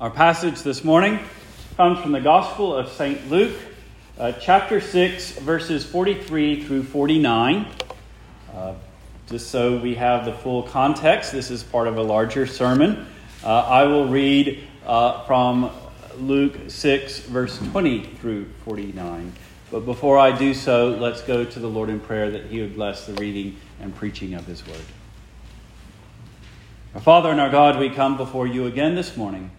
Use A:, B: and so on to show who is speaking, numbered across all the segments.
A: Our passage this morning comes from the Gospel of St. Luke, uh, chapter 6, verses 43 through 49. Uh, just so we have the full context, this is part of a larger sermon. Uh, I will read uh, from Luke 6, verse 20 through 49. But before I do so, let's go to the Lord in prayer that He would bless the reading and preaching of His word. Our Father and our God, we come before you again this morning.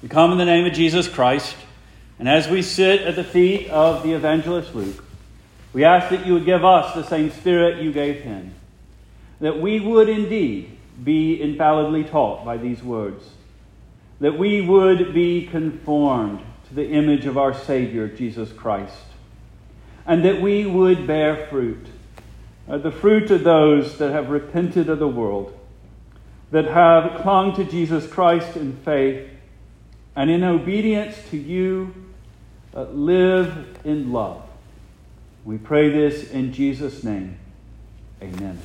A: We come in the name of Jesus Christ, and as we sit at the feet of the evangelist Luke, we ask that you would give us the same spirit you gave him, that we would indeed be infallibly taught by these words, that we would be conformed to the image of our Savior, Jesus Christ, and that we would bear fruit, uh, the fruit of those that have repented of the world that have clung to Jesus Christ in faith and in obedience to you uh, live in love. We pray this in Jesus' name. Amen.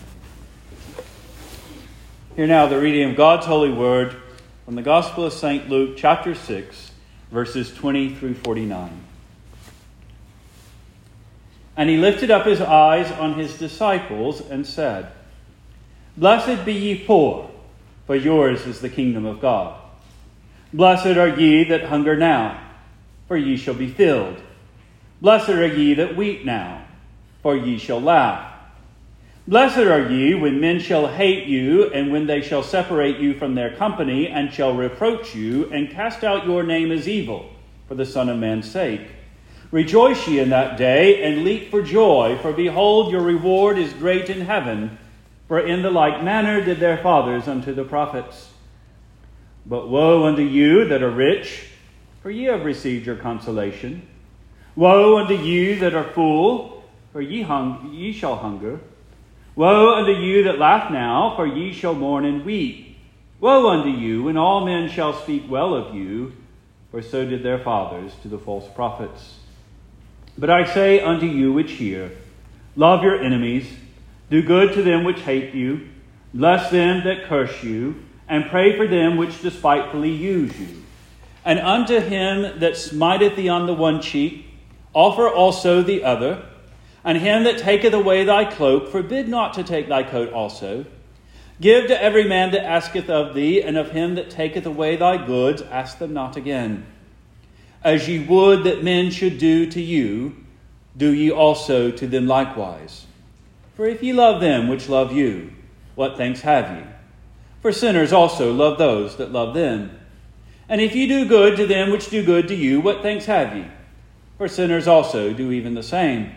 A: Here now, the reading of God's holy word from the Gospel of St. Luke, chapter 6, verses 20 through 49. And he lifted up his eyes on his disciples and said, Blessed be ye poor for yours is the kingdom of God. Blessed are ye that hunger now, for ye shall be filled. Blessed are ye that weep now, for ye shall laugh. Blessed are ye when men shall hate you, and when they shall separate you from their company, and shall reproach you, and cast out your name as evil, for the Son of Man's sake. Rejoice ye in that day, and leap for joy, for behold, your reward is great in heaven for in the like manner did their fathers unto the prophets. But woe unto you that are rich, for ye have received your consolation. Woe unto you that are full, for ye, hung- ye shall hunger. Woe unto you that laugh now, for ye shall mourn and weep. Woe unto you when all men shall speak well of you, for so did their fathers to the false prophets. But I say unto you which hear, love your enemies. Do good to them which hate you, bless them that curse you, and pray for them which despitefully use you. And unto him that smiteth thee on the one cheek, offer also the other. And him that taketh away thy cloak, forbid not to take thy coat also. Give to every man that asketh of thee, and of him that taketh away thy goods, ask them not again. As ye would that men should do to you, do ye also to them likewise. For if ye love them which love you, what thanks have ye? For sinners also love those that love them. And if ye do good to them which do good to you, what thanks have ye? For sinners also do even the same.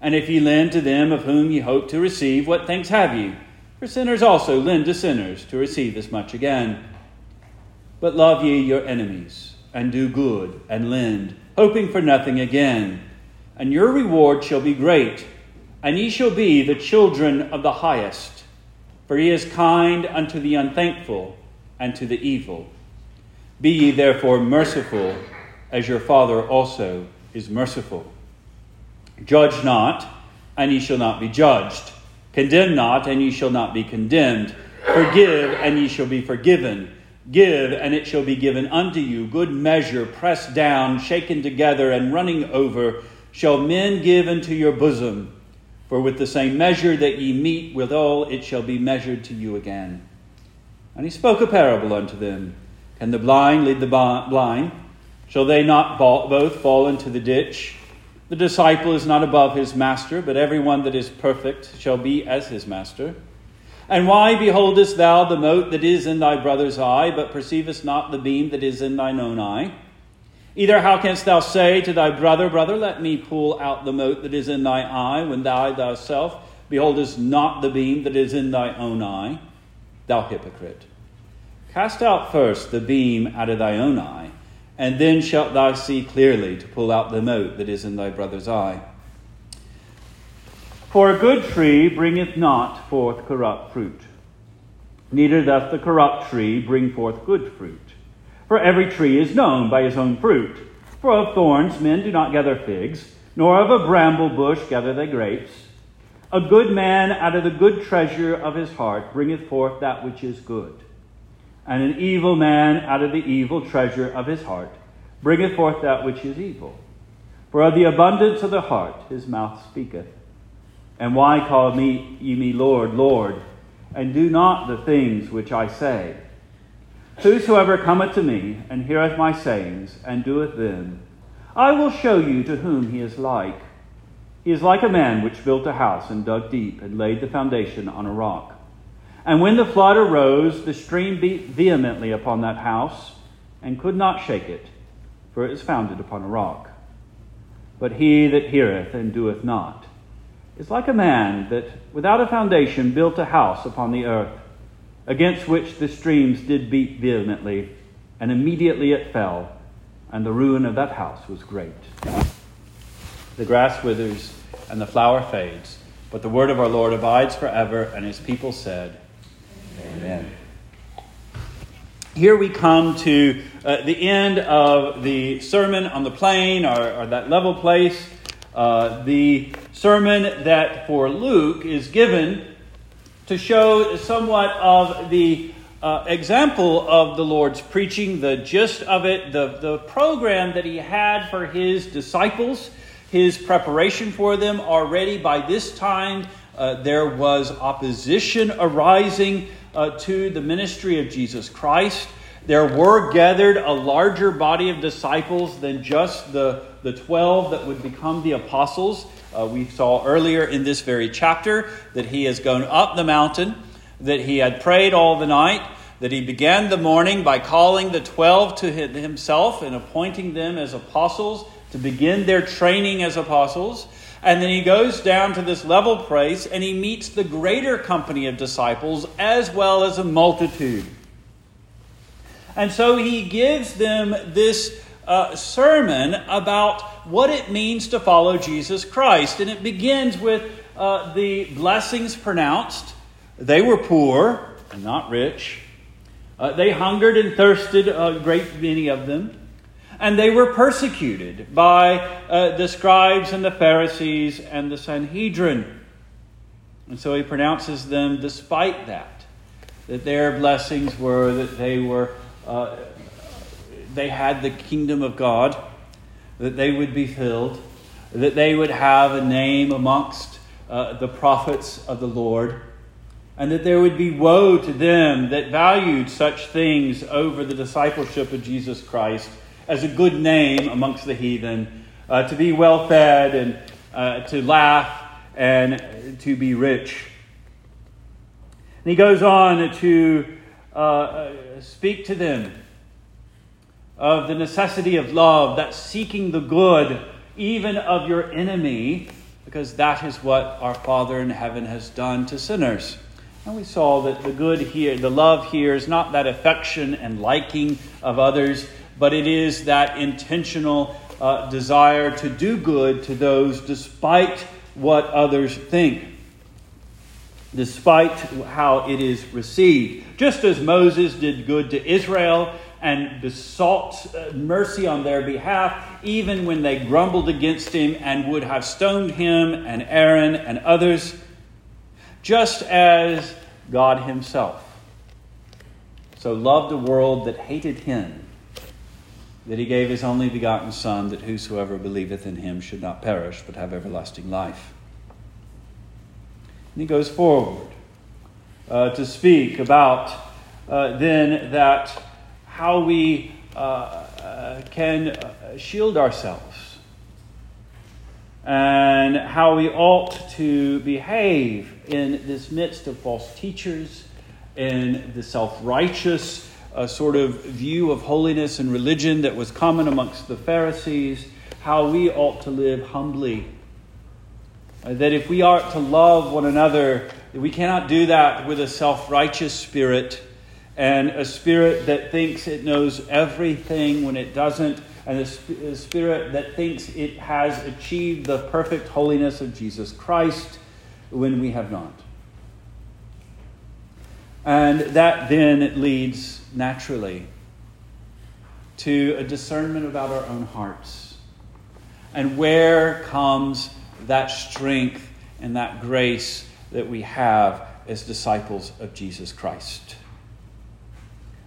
A: And if ye lend to them of whom ye hope to receive, what thanks have ye? For sinners also lend to sinners to receive as much again. But love ye your enemies, and do good, and lend, hoping for nothing again. And your reward shall be great and ye shall be the children of the highest, for he is kind unto the unthankful and to the evil. Be ye therefore merciful, as your Father also is merciful. Judge not, and ye shall not be judged. Condemn not, and ye shall not be condemned. Forgive, and ye shall be forgiven. Give, and it shall be given unto you. Good measure, pressed down, shaken together, and running over, shall men give into your bosom. For with the same measure that ye meet withal, it shall be measured to you again. And he spoke a parable unto them Can the blind lead the blind? Shall they not both fall into the ditch? The disciple is not above his master, but every one that is perfect shall be as his master. And why beholdest thou the mote that is in thy brother's eye, but perceivest not the beam that is in thine own eye? Either how canst thou say to thy brother, Brother, let me pull out the mote that is in thy eye, when thou thyself beholdest not the beam that is in thy own eye? Thou hypocrite. Cast out first the beam out of thy own eye, and then shalt thou see clearly to pull out the mote that is in thy brother's eye. For a good tree bringeth not forth corrupt fruit, neither doth the corrupt tree bring forth good fruit. For every tree is known by his own fruit. For of thorns men do not gather figs, nor of a bramble bush gather they grapes. A good man out of the good treasure of his heart bringeth forth that which is good, And an evil man out of the evil treasure of his heart bringeth forth that which is evil. For of the abundance of the heart his mouth speaketh. And why call me ye me Lord, Lord, and do not the things which I say? Whosoever cometh to me and heareth my sayings and doeth them, I will show you to whom he is like. He is like a man which built a house and dug deep and laid the foundation on a rock. And when the flood arose, the stream beat vehemently upon that house and could not shake it, for it is founded upon a rock. But he that heareth and doeth not is like a man that without a foundation built a house upon the earth, against which the streams did beat vehemently, and immediately it fell, and the ruin of that house was great. The grass withers and the flower fades, but the word of our Lord abides forever, and his people said, Amen. Here we come to uh, the end of the sermon on the plain, or, or that level place. Uh, the sermon that for Luke is given to show somewhat of the uh, example of the Lord's preaching, the gist of it, the, the program that he had for his disciples, his preparation for them. Already by this time, uh, there was opposition arising uh, to the ministry of Jesus Christ. There were gathered a larger body of disciples than just the, the 12 that would become the apostles. Uh, we saw earlier in this very chapter that he has gone up the mountain, that he had prayed all the night, that he began the morning by calling the 12 to himself and appointing them as apostles to begin their training as apostles. And then he goes down to this level place and he meets the greater company of disciples as well as a multitude. And so he gives them this uh, sermon about what it means to follow Jesus Christ. And it begins with uh, the blessings pronounced. They were poor and not rich. Uh, they hungered and thirsted, a great many of them and they were persecuted by uh, the scribes and the Pharisees and the Sanhedrin. And so he pronounces them despite that, that their blessings were that they were, uh, they had the kingdom of God, that they would be filled, that they would have a name amongst uh, the prophets of the Lord, and that there would be woe to them that valued such things over the discipleship of Jesus Christ as a good name amongst the heathen, uh, to be well fed and uh, to laugh and to be rich. And he goes on to uh, speak to them of the necessity of love, that seeking the good even of your enemy, because that is what our Father in heaven has done to sinners. And we saw that the good here, the love here, is not that affection and liking of others, but it is that intentional uh, desire to do good to those despite what others think, despite how it is received. Just as Moses did good to Israel and besought uh, mercy on their behalf, even when they grumbled against him and would have stoned him and Aaron and others, just as God Himself so loved a world that hated Him that he gave his only begotten Son, that whosoever believeth in him should not perish, but have everlasting life. And he goes forward uh, to speak about uh, then that how we uh, uh can uh, shield ourselves and how we ought to behave in this midst of false teachers, in the self righteous a sort of view of holiness and religion that was common amongst the Pharisees, how we ought to live humbly. Uh, that if we are to love one another, we cannot do that with a self righteous spirit and a spirit that thinks it knows everything when it doesn't, and a, sp- a spirit that thinks it has achieved the perfect holiness of Jesus Christ when we have not. And that then leads naturally to a discernment about our own hearts. And where comes that strength and that grace that we have as disciples of Jesus Christ?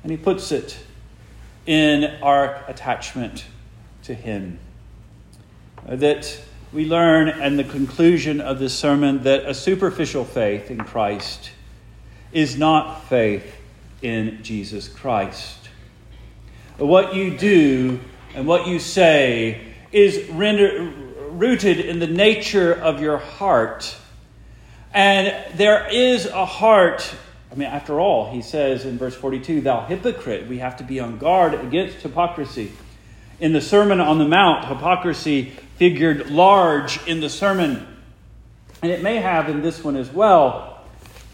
A: And he puts it in our attachment to him. That we learn in the conclusion of this sermon that a superficial faith in Christ is not faith in Jesus Christ. What you do and what you say is render, rooted in the nature of your heart. And there is a heart. I mean, after all, he says in verse 42, Thou hypocrite, we have to be on guard against hypocrisy. In the Sermon on the Mount, hypocrisy figured large in the sermon, and it may have in this one as well.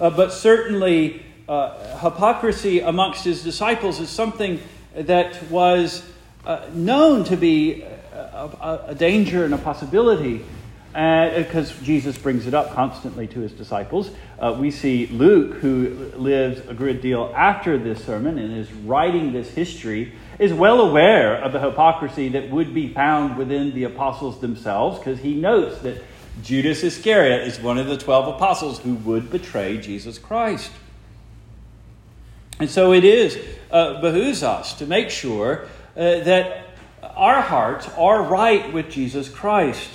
A: Uh, but certainly, uh, hypocrisy amongst his disciples is something that was uh, known to be a, a, danger and a possibility because uh, Jesus brings it up constantly to his disciples. Uh, we see Luke, who lives a good deal after this sermon and is writing this history, is well aware of the hypocrisy that would be found within the apostles themselves because he notes that Judas Iscariot is one of the 12 apostles who would betray Jesus Christ. And so it is, uh, behooves us to make sure uh, that our hearts are right with Jesus Christ.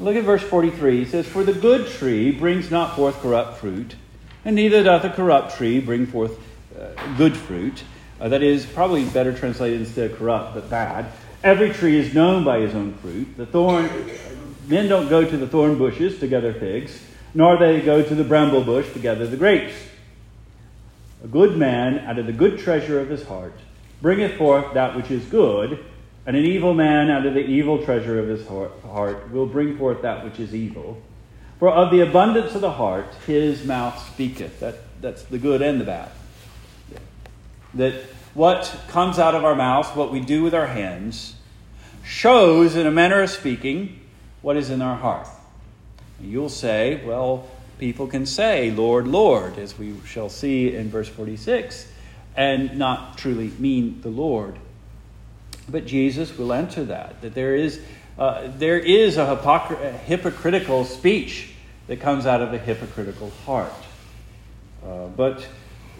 A: Look at verse 43. He says, For the good tree brings not forth corrupt fruit, and neither doth a corrupt tree bring forth uh, good fruit. Uh, that is probably better translated instead of corrupt, but bad. Every tree is known by his own fruit. The thorn, men don't go to the thorn bushes to gather figs, nor they go to the bramble bush to gather the grapes. A good man out of the good treasure of his heart bringeth forth that which is good, and an evil man out of the evil treasure of his heart will bring forth that which is evil. For of the abundance of the heart his mouth speaketh. That, that's the good and the bad. That what comes out of our mouths, what we do with our hands, shows, in a manner of speaking, what is in our heart. You'll say, well, people can say, Lord, Lord, as we shall see in verse 46, and not truly mean the Lord. But Jesus will answer that, that there is, uh, there is a, hypocr- a, hypocritical speech that comes out of a hypocritical heart. Uh, but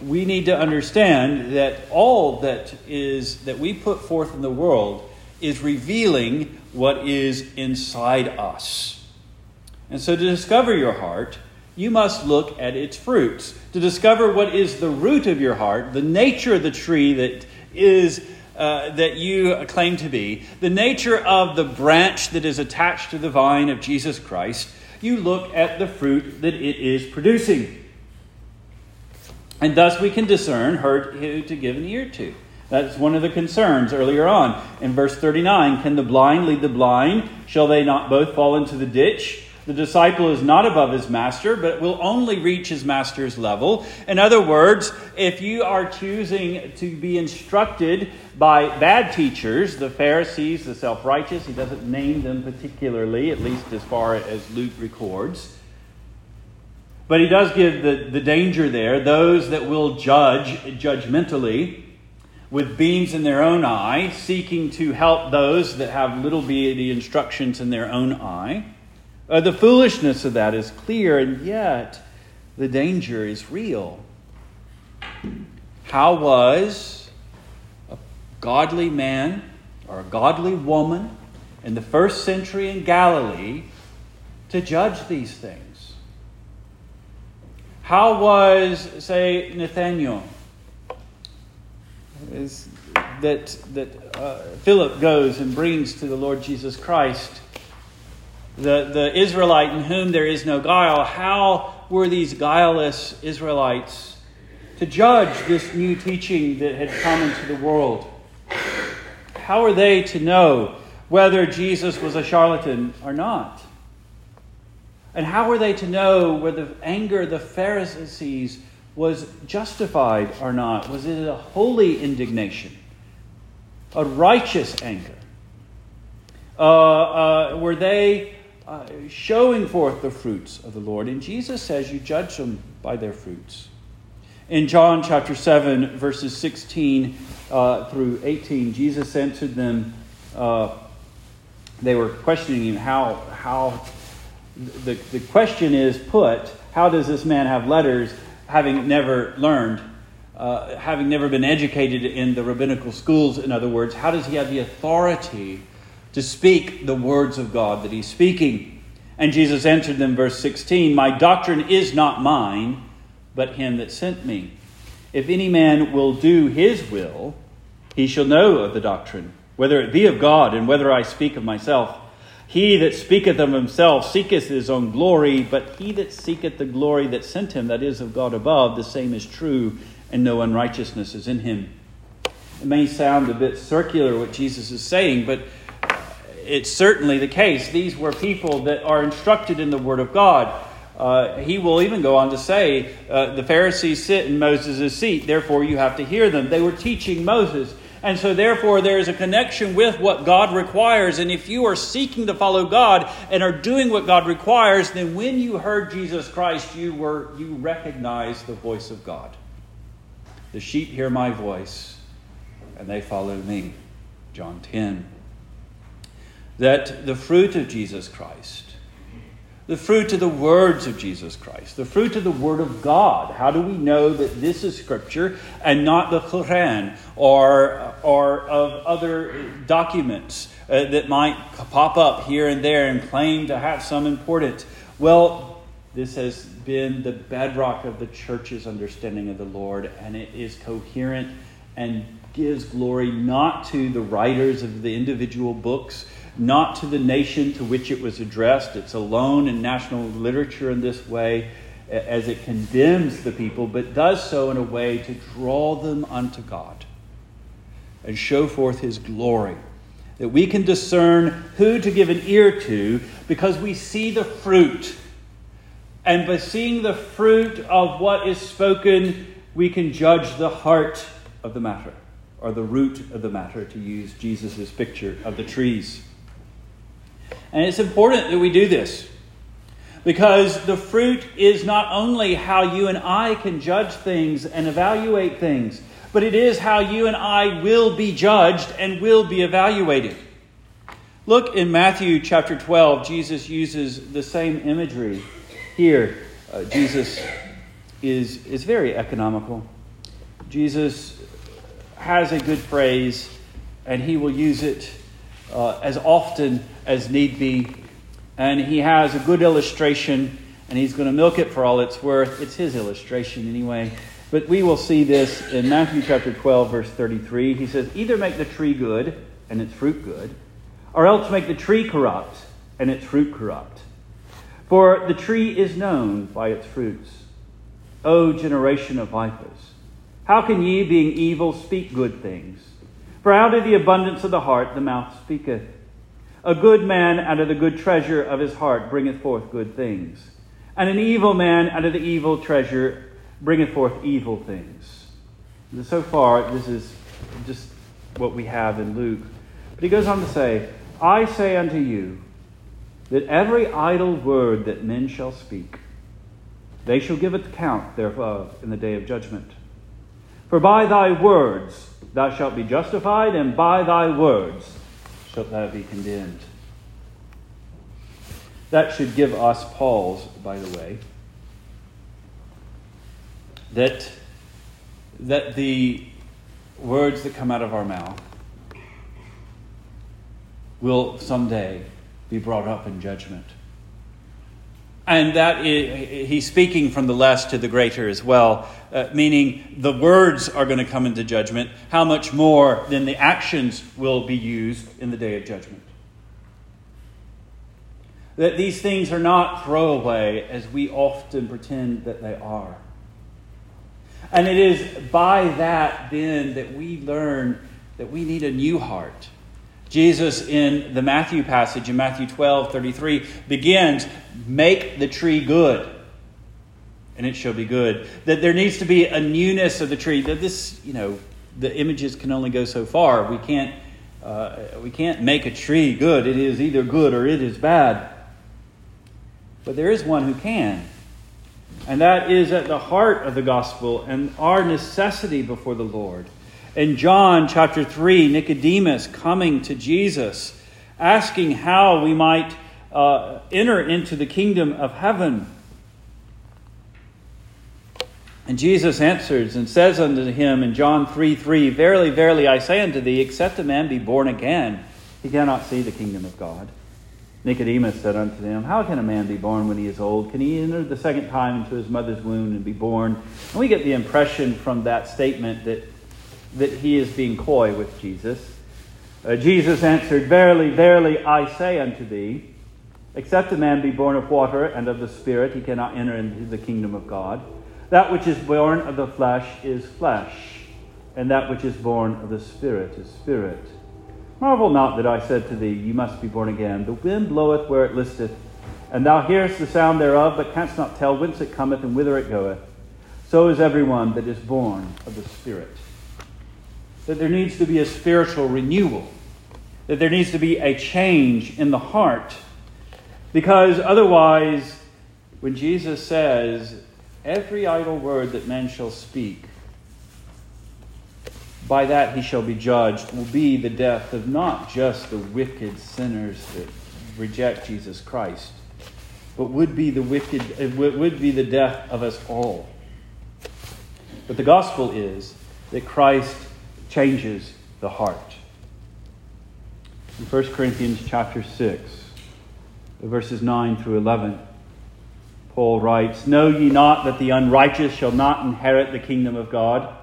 A: we need to understand that all that is that we put forth in the world is revealing what is inside us. And so to discover your heart, you must look at its fruits. To discover what is the root of your heart, the nature of the tree that is uh, that you claim to be, the nature of the branch that is attached to the vine of Jesus Christ, you look at the fruit that it is producing. And thus we can discern who to give an ear to. That's one of the concerns earlier on. In verse 39, can the blind lead the blind? Shall they not both fall into the ditch? The disciple is not above his master, but will only reach his master's level. In other words, if you are choosing to be instructed by bad teachers, the Pharisees, the self righteous, he doesn't name them particularly, at least as far as Luke records. But he does give the, the danger there those that will judge judgmentally with beams in their own eye, seeking to help those that have little be the instructions in their own eye. Uh, the foolishness of that is clear, and yet the danger is real. How was a godly man or a godly woman in the first century in Galilee to judge these things? How was, say, Nathaniel? Is that that uh, Philip goes and brings to the Lord Jesus Christ the, the Israelite in whom there is no guile, how were these guileless Israelites to judge this new teaching that had come into the world? How are they to know whether Jesus was a charlatan or not? And how were they to know whether the anger of the Pharisees was justified or not? Was it a holy indignation? A righteous anger? Uh, uh, were they uh, showing forth the fruits of the Lord. And Jesus says, You judge them by their fruits. In John chapter 7, verses 16 uh, through 18, Jesus answered them. Uh, they were questioning him how, how the, the question is put how does this man have letters having never learned? uh, having never been educated in the rabbinical schools, in other words, how does he have the authority to speak the words of God that he's speaking? And Jesus answered them, verse 16 My doctrine is not mine, but him that sent me. If any man will do his will, he shall know of the doctrine, whether it be of God, and whether I speak of myself. He that speaketh of himself seeketh his own glory, but he that seeketh the glory that sent him, that is of God above, the same is true, and no unrighteousness is in him. It may sound a bit circular what Jesus is saying, but it's certainly the case. These were people that are instructed in the Word of God. Uh, he will even go on to say, uh, the Pharisees sit in Moses' seat, therefore you have to hear them. They were teaching Moses. And so, therefore, there is a connection with what God requires. And if you are seeking to follow God and are doing what God requires, then when you heard Jesus Christ, you, were, you recognized the voice of God. The sheep hear my voice, and they follow me. John 10. That the fruit of Jesus Christ the fruit of the words of Jesus Christ, the fruit of the Word of God. How do we know that this is Scripture and not the Quran or, or of other documents uh, that might pop up here and there and claim to have some importance? Well, this has been the bedrock of the church's understanding of the Lord, and it is coherent and gives glory not to the writers of the individual books not to the nation to which it was addressed. It's alone in national literature in this way as it condemns the people, but does so in a way to draw them unto God and show forth his glory. That we can discern who to give an ear to because we see the fruit. And by seeing the fruit of what is spoken, we can judge the heart of the matter, or the root of the matter, to use Jesus' picture of the trees. And it's important that we do this because the fruit is not only how you and I can judge things and evaluate things, but it is how you and I will be judged and will be evaluated. Look in Matthew chapter 12, Jesus uses the same imagery here. Uh, Jesus is, is very economical. Jesus has a good phrase, and he will use it uh, as often as need be. And he has a good illustration, and he's going to milk it for all it's worth. It's his illustration anyway. But we will see this in Matthew chapter 12, verse 33. He says, Either make the tree good and its fruit good, or else make the tree corrupt and its fruit corrupt. For the tree is known by its fruits. O generation of vipers, how can ye, being evil, speak good things? For out of the abundance of the heart the mouth speaketh. A good man out of the good treasure of his heart bringeth forth good things, and an evil man out of the evil treasure bringeth forth evil things. And so far, this is just what we have in Luke. But he goes on to say, I say unto you that every idle word that men shall speak, they shall give account thereof in the day of judgment. For by thy words thou shalt be justified, and by thy words shalt thou be condemned. That should give us pause, by the way, that, that the words that come out of our mouth will someday be brought up in judgment. And that is, he's speaking from the less to the greater as well, uh, meaning the words are going to come into judgment. How much more than the actions will be used in the day of judgment? That these things are not throwaway as we often pretend that they are. And it is by that then that we learn that we need a new heart Jesus, in the Matthew passage, in Matthew 12 33, begins, Make the tree good, and it shall be good. That there needs to be a newness of the tree. That this, you know, the images can only go so far. We can't, uh, we can't make a tree good. It is either good or it is bad. But there is one who can. And that is at the heart of the gospel and our necessity before the Lord. In John chapter 3, Nicodemus coming to Jesus, asking how we might uh, enter into the kingdom of heaven. And Jesus answers and says unto him in John 3 3, Verily, verily, I say unto thee, except a man be born again, he cannot see the kingdom of God. Nicodemus said unto them, How can a man be born when he is old? Can he enter the second time into his mother's womb and be born? And we get the impression from that statement that, that he is being coy with Jesus. Uh, Jesus answered, Verily, verily, I say unto thee, except a man be born of water and of the Spirit, he cannot enter into the kingdom of God. That which is born of the flesh is flesh, and that which is born of the Spirit is spirit. Marvel not that I said to thee, You must be born again. The wind bloweth where it listeth, and thou hearest the sound thereof, but canst not tell whence it cometh and whither it goeth. So is everyone that is born of the Spirit. That there needs to be a spiritual renewal, that there needs to be a change in the heart, because otherwise, when Jesus says, every idle word that men shall speak, by that he shall be judged, will be the death of not just the wicked sinners that reject Jesus Christ, but would be the wicked, uh, it would be the death of us all. But the gospel is that Christ changes the heart. In 1 Corinthians chapter 6, verses 9 through 11, Paul writes, Know ye not that the unrighteous shall not inherit the kingdom of God?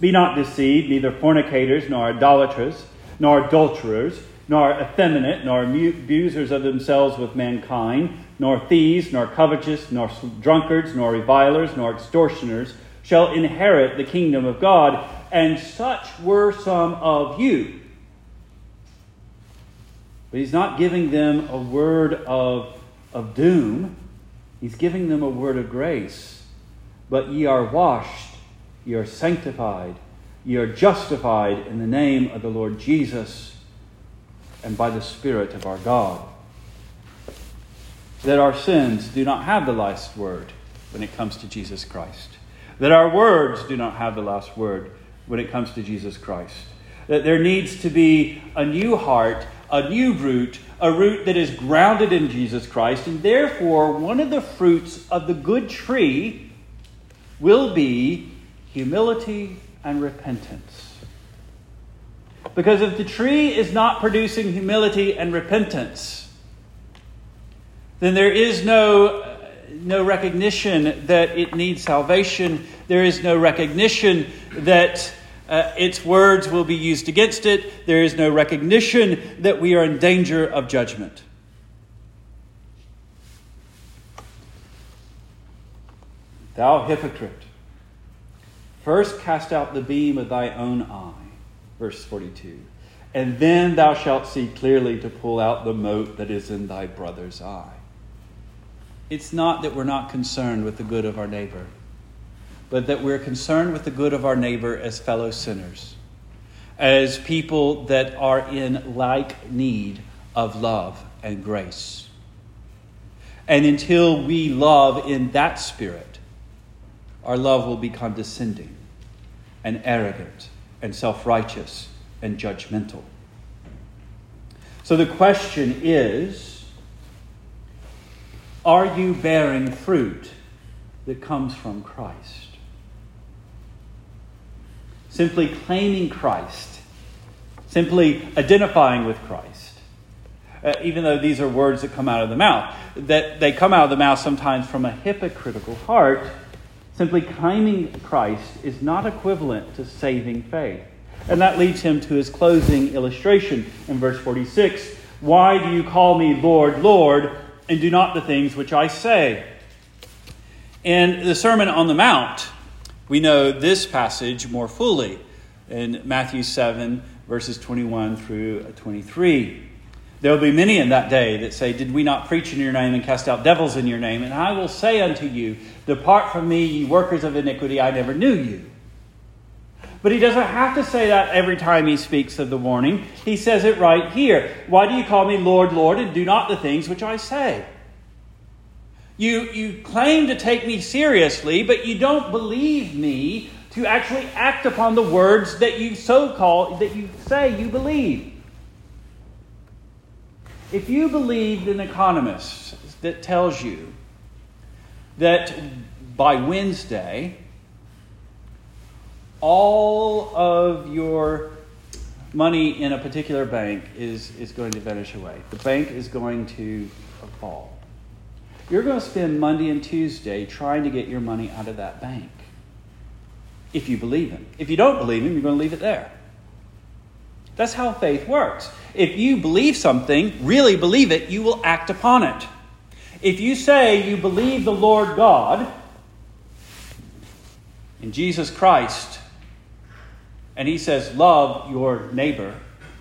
A: Be not deceived, neither fornicators, nor idolaters, nor adulterers, nor effeminate, nor abusers of themselves with mankind, nor thieves, nor covetous, nor drunkards, nor revilers, nor extortioners shall inherit the kingdom of God. And such were some of you. But he's not giving them a word of, of doom. He's giving them a word of grace. But ye are washed, ye are sanctified, ye are justified in the name of the Lord Jesus and by the Spirit of our God. That our sins do not have the last word when it comes to Jesus Christ. That our words do not have the last word when it comes to Jesus Christ. That there needs to be a new heart, a new root, a root that is grounded in Jesus Christ, and therefore one of the fruits of the good tree will be humility and repentance. Because if the tree is not producing humility and repentance, then there is no, no recognition that it needs salvation. There is no recognition that uh, its words will be used against it. There is no recognition that we are in danger of judgment. Thou hypocrite, first cast out the beam of thy own eye, verse 42, and then thou shalt see clearly to pull out the mote that is in thy brother's eye. It's not that we're not concerned with the good of our neighbor but that we're concerned with the good of our neighbor as fellow sinners, as people that are in like need of love and grace. And until we love in that spirit, our love will be condescending and arrogant and self righteous and judgmental. So the question is are you bearing fruit that comes from Christ? Simply claiming Christ, simply identifying with Christ. Uh, even though these are words that come out of the mouth, that they come out of the mouth sometimes from a hypocritical heart, simply claiming Christ is not equivalent to saving faith. And that leads him to his closing illustration in verse 46 Why do you call me Lord, Lord, and do not the things which I say? In the Sermon on the Mount, we know this passage more fully in Matthew 7, verses 21 through 23. There will be many in that day that say, Did we not preach in your name and cast out devils in your name? And I will say unto you, Depart from me, ye workers of iniquity, I never knew you. But he doesn't have to say that every time he speaks of the warning. He says it right here. Why do you call me Lord, Lord, and do not the things which I say? You, you claim to take me seriously, but you don't believe me to actually act upon the words that you so call that you say you believe. If you believed an economist that tells you that by Wednesday all of your money in a particular bank is, is going to vanish away. The bank is going to fall. You're going to spend Monday and Tuesday trying to get your money out of that bank. If you believe him. If you don't believe him, you're going to leave it there. That's how faith works. If you believe something, really believe it, you will act upon it. If you say you believe the Lord God in Jesus Christ, and he says, Love your neighbor,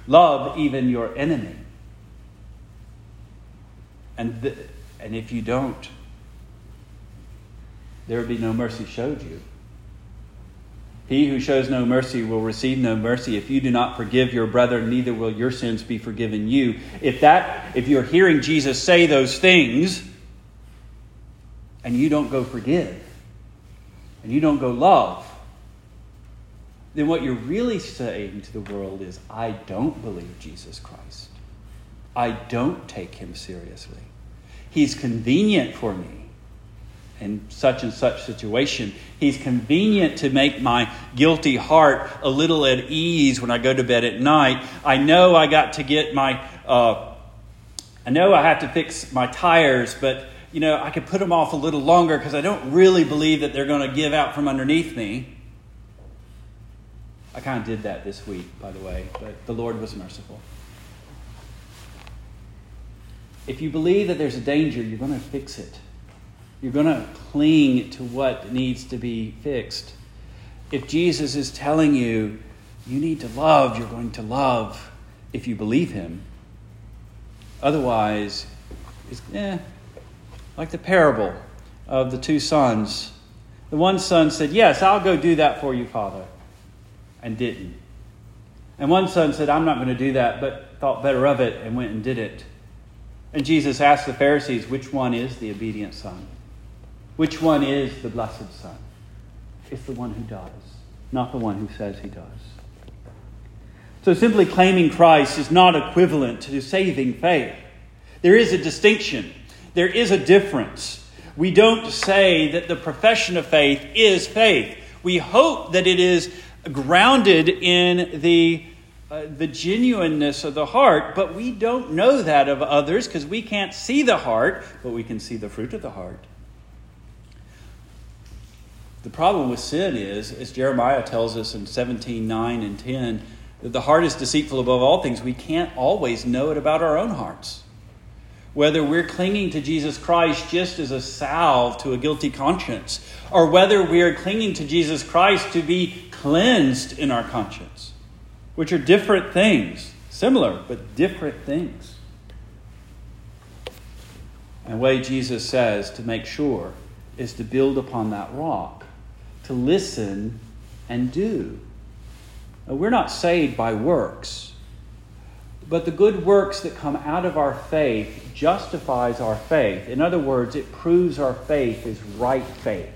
A: love even your enemy. And, the, and if you don't, there will be no mercy showed you. He who shows no mercy will receive no mercy. If you do not forgive your brother, neither will your sins be forgiven you. If that if you're hearing Jesus say those things and you don't go forgive and you don't go love, then what you're really saying to the world is I don't believe Jesus Christ. I don't take him seriously. He's convenient for me in such and such situation. He's convenient to make my guilty heart a little at ease when I go to bed at night. I know I got to get my, uh, I know I have to fix my tires, but you know I could put them off a little longer because I don't really believe that they're going to give out from underneath me. I kind of did that this week, by the way, but the Lord was merciful. If you believe that there's a danger, you're going to fix it. You're going to cling to what needs to be fixed. If Jesus is telling you, you need to love, you're going to love if you believe him. Otherwise, it's eh, like the parable of the two sons. The one son said, Yes, I'll go do that for you, Father, and didn't. And one son said, I'm not going to do that, but thought better of it and went and did it. And Jesus asked the Pharisees, Which one is the obedient son? Which one is the blessed Son? It's the one who does, not the one who says he does. So simply claiming Christ is not equivalent to saving faith. There is a distinction, there is a difference. We don't say that the profession of faith is faith. We hope that it is grounded in the, uh, the genuineness of the heart, but we don't know that of others because we can't see the heart, but we can see the fruit of the heart. The problem with sin is, as Jeremiah tells us in 17 9 and 10, that the heart is deceitful above all things. We can't always know it about our own hearts. Whether we're clinging to Jesus Christ just as a salve to a guilty conscience, or whether we are clinging to Jesus Christ to be cleansed in our conscience, which are different things, similar, but different things. And the way Jesus says to make sure is to build upon that rock to listen and do. Now, we're not saved by works, but the good works that come out of our faith justifies our faith. In other words, it proves our faith is right faith.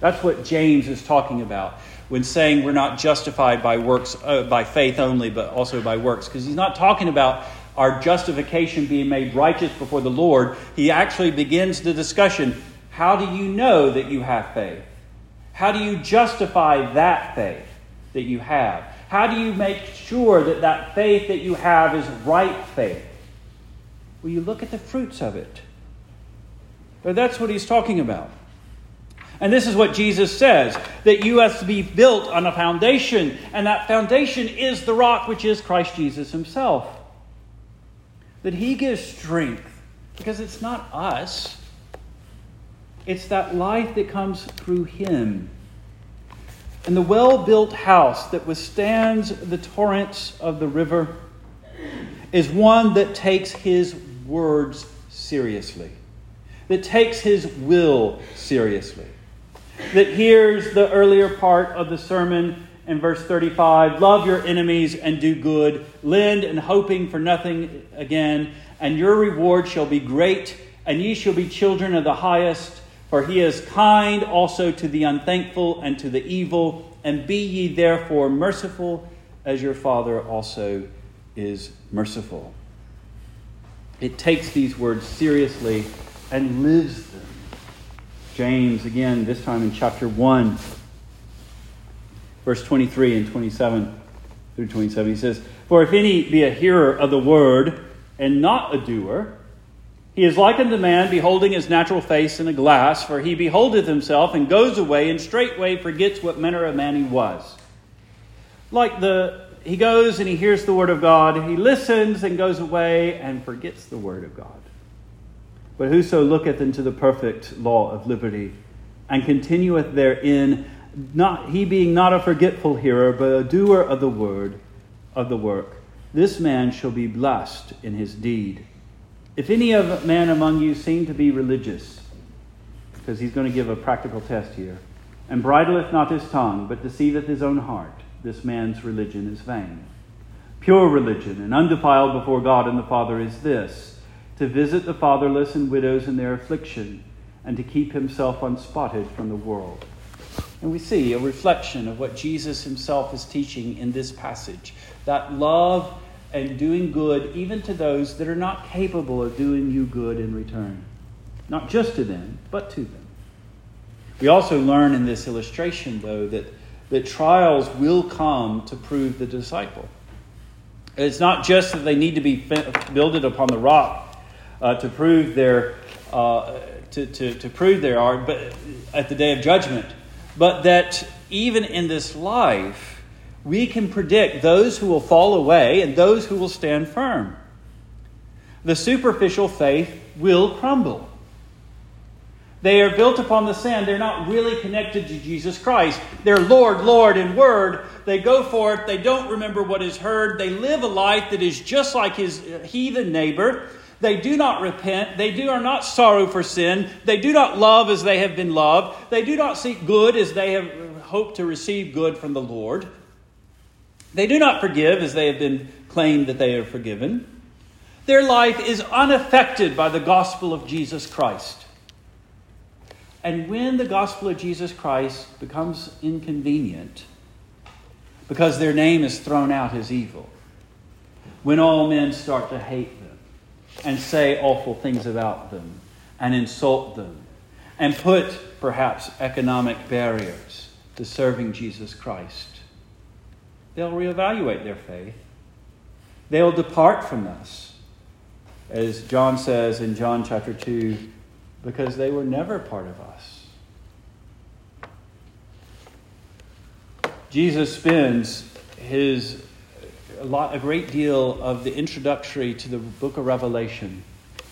A: That's what James is talking about when saying we're not justified by works uh, by faith only, but also by works, because he's not talking about our justification being made righteous before the Lord. He actually begins the discussion. How do you know that you have faith? How do you justify that faith that you have? How do you make sure that that faith that you have is right faith? Well, you look at the fruits of it. But that's what he's talking about. And this is what Jesus says that you have to be built on a foundation, and that foundation is the rock, which is Christ Jesus himself. That he gives strength, because it's not us, it's that life that comes through Him. And the well built house that withstands the torrents of the river is one that takes His words seriously, that takes His will seriously, that hears the earlier part of the sermon in verse 35 love your enemies and do good, lend and hoping for nothing again, and your reward shall be great, and ye shall be children of the highest. For he is kind also to the unthankful and to the evil, and be ye therefore merciful as your Father also is merciful. It takes these words seriously and lives them. James, again, this time in chapter 1, Verse 23 and 27 through 27, he says, For if any be a hearer of the word and not a doer, he is like unto man beholding his natural face in a glass, for he beholdeth himself and goes away and straightway forgets what manner of man he was. Like the he goes and he hears the word of God, he listens and goes away and forgets the word of God. But whoso looketh into the perfect law of liberty and continueth therein, not he being not a forgetful hearer, but a doer of the word of the work, this man shall be blessed in his deed. If any of man among you seem to be religious, because he's going to give a practical test here, and bridleth not his tongue, but deceiveth his own heart, this man's religion is vain. Pure religion and undefiled before God and the Father is this to visit the fatherless and widows in their affliction, and to keep himself unspotted from the world. And we see a reflection of what Jesus himself is teaching in this passage that love and doing good even to those that are not capable of doing you good in return. Not just to them, but to them. We also learn in this illustration, though, that, that trials will come to prove the disciple. It's not just that they need to be builded upon the rock to prove their uh, to, to, to prove their art, but at the day of judgment, but that even in this life, we can predict those who will fall away and those who will stand firm. The superficial faith will crumble. They are built upon the sand. They're not really connected to Jesus Christ. They're Lord, Lord, and Word. They go for it. They don't remember what is heard. They live a life that is just like his heathen neighbor. They do not repent. They do are not sorrow for sin. They do not love as they have been loved. They do not seek good as they have hoped to receive good from the Lord. They do not forgive as they have been claimed that they are forgiven. Their life is unaffected by the gospel of Jesus Christ. And when the gospel of Jesus Christ becomes inconvenient, because their name is thrown out as evil, when all men start to hate them and say awful things about them and insult them and put perhaps economic barriers to serving Jesus Christ, they'll reevaluate their faith. They'll depart from us, as John says in John chapter 2, because they were never part of us. Jesus spends his a, lot, a great deal of the introductory to the book of Revelation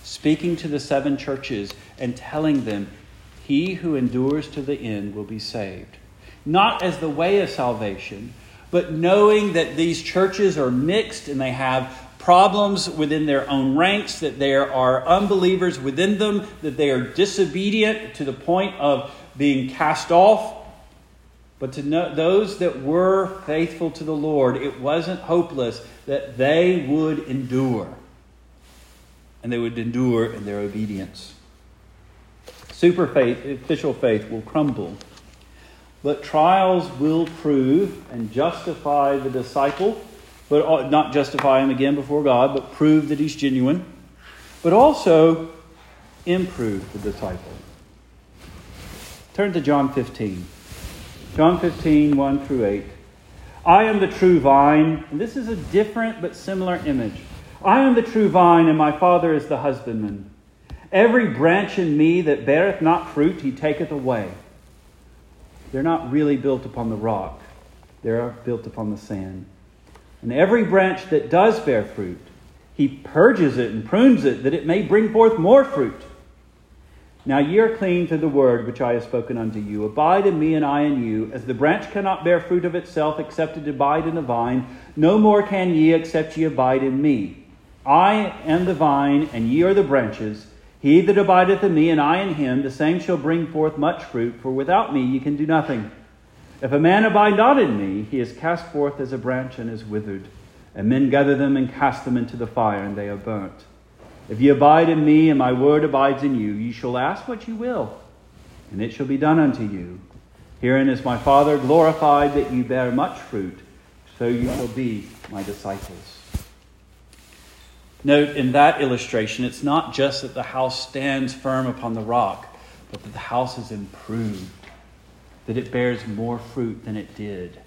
A: speaking to the seven churches and telling them, He who endures to the end will be saved. Not as the way of salvation, but knowing that these churches are mixed and they have problems within their own ranks, that there are unbelievers within them, that they are disobedient to the point of being cast off. But to know, those that were faithful to the Lord, it wasn't hopeless that they would endure. And they would endure in their obedience. Super faith, official faith, will crumble but trials will prove and justify the disciple, but not justify him again before God, but prove that he's genuine, but also improve the disciple. Turn to John 15. John 15, 1 through 8. I am the true vine, and this is a different but similar image. I am the true vine, and my Father is the husbandman. Every branch in me that beareth not fruit, he taketh away they're not really built upon the rock, they're built upon the sand. And every branch that does bear fruit, he purges it and prunes it that it may bring forth more fruit. Now ye are clean through the word which I have spoken unto you. Abide in me, and I in you. As the branch cannot bear fruit of itself except it abide in the vine, no more can ye except ye abide in me. I am the vine, and ye are the branches. He that abideth in me, and I in him, the same shall bring forth much fruit, for without me ye can do nothing. If a man abide not in me, he is cast forth as a branch and is withered, and men gather them and cast them into the fire, and they are burnt. If ye abide in me, and my word abides in you, ye shall ask what ye will, and it shall be done unto you. Herein is my Father glorified that ye bear much fruit, so you shall be my disciples. Note in that illustration, it's not just that the house stands firm upon the rock, but that the house is improved, that it bears more fruit than it did,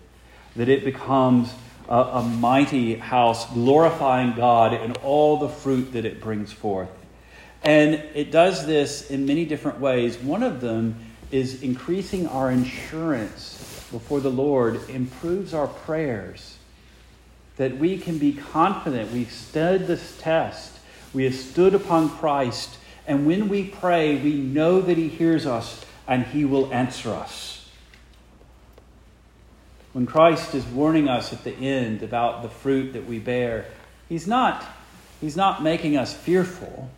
A: that it becomes a, a mighty house, glorifying God in all the fruit that it brings forth. And it does this in many different ways. One of them is increasing our insurance before the Lord, improves our prayers, that we can be confident we've stood this test, we have stood upon Christ, and when we pray, we know that He hears us and He will answer us. When Christ is warning us at the end about the fruit that we bear, He's not, he's not making us fearful.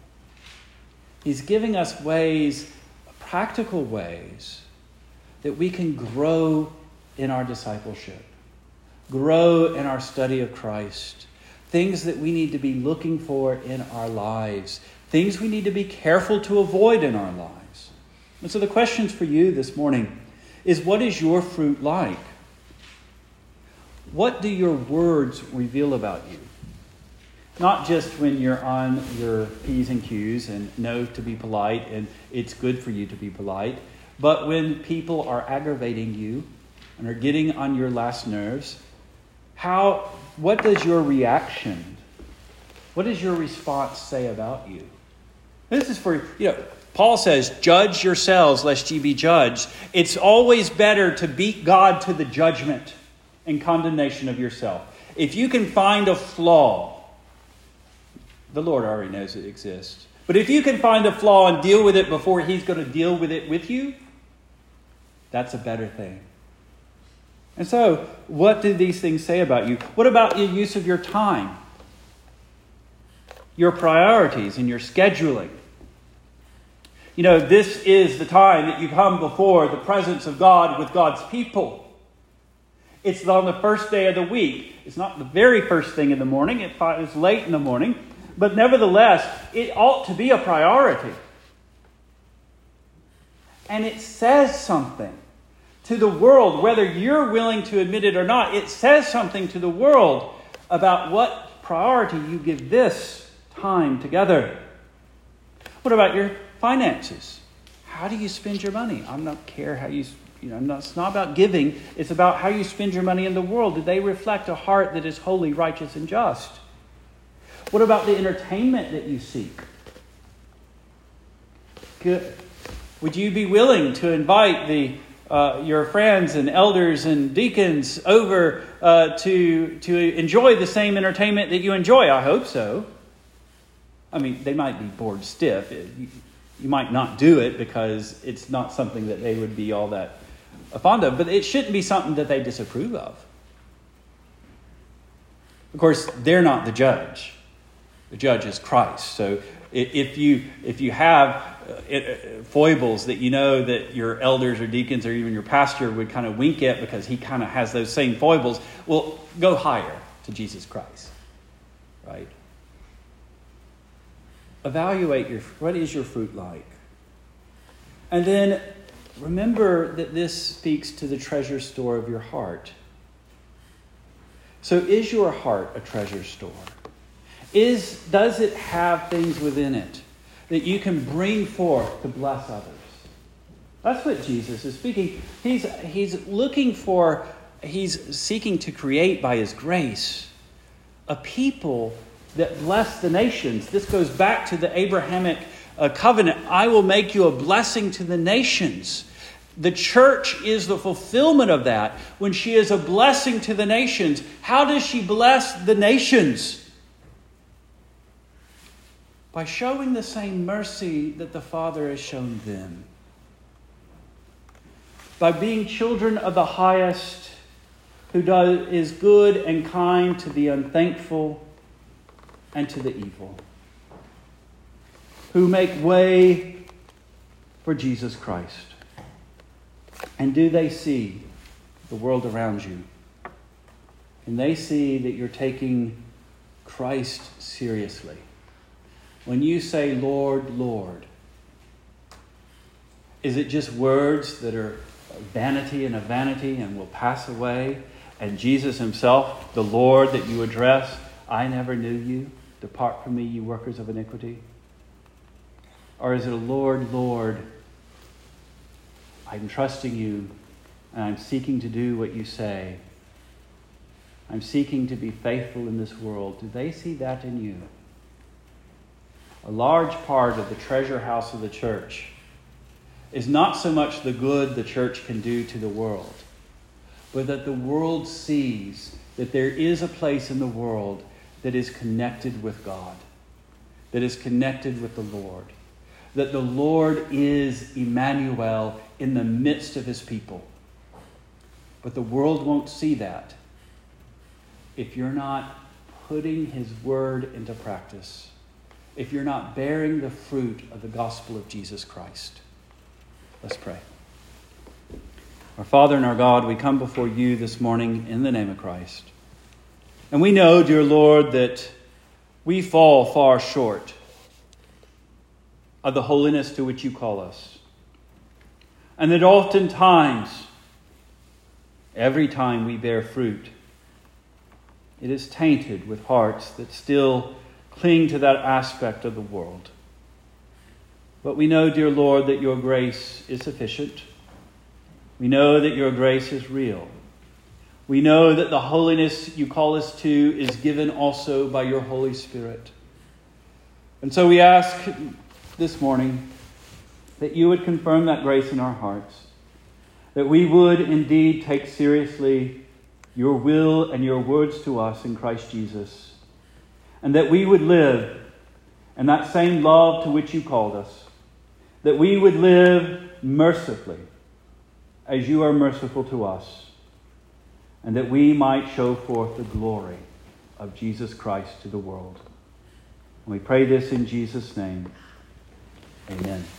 A: He's giving us ways, practical ways, that we can grow in our discipleship, grow in our study of Christ, things that we need to be looking for in our lives, things we need to be careful to avoid in our lives. And so the questions for you this morning is what is your fruit like? What do your words reveal about you? Not just when you're on your P's and Q's and know to be polite and it's good for you to be polite, but when people are aggravating you and are getting on your last nerves, how what does your reaction, what does your response say about you? This is for, you know, Paul says, Judge yourselves, lest ye be judged. It's always better to beat God to the judgment and condemnation of yourself. If you can find a flaw, the Lord already knows it exists. But if you can find a flaw and deal with it before He's going to deal with it with you, that's a better thing. And so, what do these things say about you? What about your use of your time? Your priorities and your scheduling? You know, this is the time that you come before the presence of God with God's people. It's on the first day of the week. It's not the very first thing in the morning, it's late in the morning, but nevertheless, it ought to be a priority. And it says something to the world, whether you're willing to admit it or not. It says something to the world about what priority you give this time together. What about your finances? How do you spend your money? I don't care how you you know, it's not about giving, it's about how you spend your money in the world. Do they reflect a heart that is holy, righteous, and just? What about the entertainment that you seek? Good. Would you be willing to invite the, uh, your friends and elders and deacons over uh, to, to enjoy the same entertainment that you enjoy? I hope so. I mean, they might be bored stiff. You, you might not do it because it's not something that they would be all that fond of, but it shouldn't be something that they disapprove of. Of course, they're not the judge. The judge is Christ. So if you if you have uh, uh, foibles that you know that your elders or deacons or even your pastor would kind of wink at because he kind of has those same foibles, well, go higher to Jesus Christ. Right? Evaluate your what is your fruit like? And then remember that this speaks to the treasure store of your heart. So, is your heart a treasure store? Is, does it have things within it that you can bring forth to bless others? That's what Jesus is speaking. He's, he's looking for, he's seeking to create by his grace a people that bless the nations. This goes back to the Abrahamic uh, covenant. I will make you a blessing to the nations. The church is the fulfillment of that when she is a blessing to the nations. How does she bless the nations? By showing the same mercy that the Father has shown them. By being children of the highest, who does, is good and kind to the unthankful and to the evil, who make way for Jesus Christ. And do they see the world around you? And they see that you're taking Christ seriously? When you say, Lord, Lord, is it just words that are vanity and a vanity and will pass away? And Jesus Himself, the Lord that you address, I never knew you. Depart from me, you workers of iniquity. Or is it a Lord, Lord, I'm trusting you and I'm seeking to do what you say. I'm seeking to be faithful in this world. Do they see that in you? A large part of the treasure house of the church is not so much the good the church can do to the world, but that the world sees that there is a place in the world that is connected with God, that is connected with the Lord, that the Lord is Emmanuel in the midst of his people. But the world won't see that if you're not putting his word into practice, if you're not bearing the fruit of the gospel of Jesus Christ. Let's pray. Our Father and our God, we come before you this morning in the name of Christ. And we know, dear Lord, that we fall far short of the holiness to which you call us. And that oftentimes, every time we bear fruit, it is tainted with hearts that still cling to that aspect of the world. But we know, dear Lord, that your grace is sufficient. We know that your grace is real. We know that the holiness you call us to is given also by your Holy Spirit. And so we ask this morning that you would confirm that grace in our hearts, that we would indeed take seriously your will and your words to us in Christ Jesus, and that we would live in that same love to which you called us, that we would live mercifully as you are merciful to us, and that we might show forth the glory of Jesus Christ to the world. And we pray this in Jesus' name. Amen.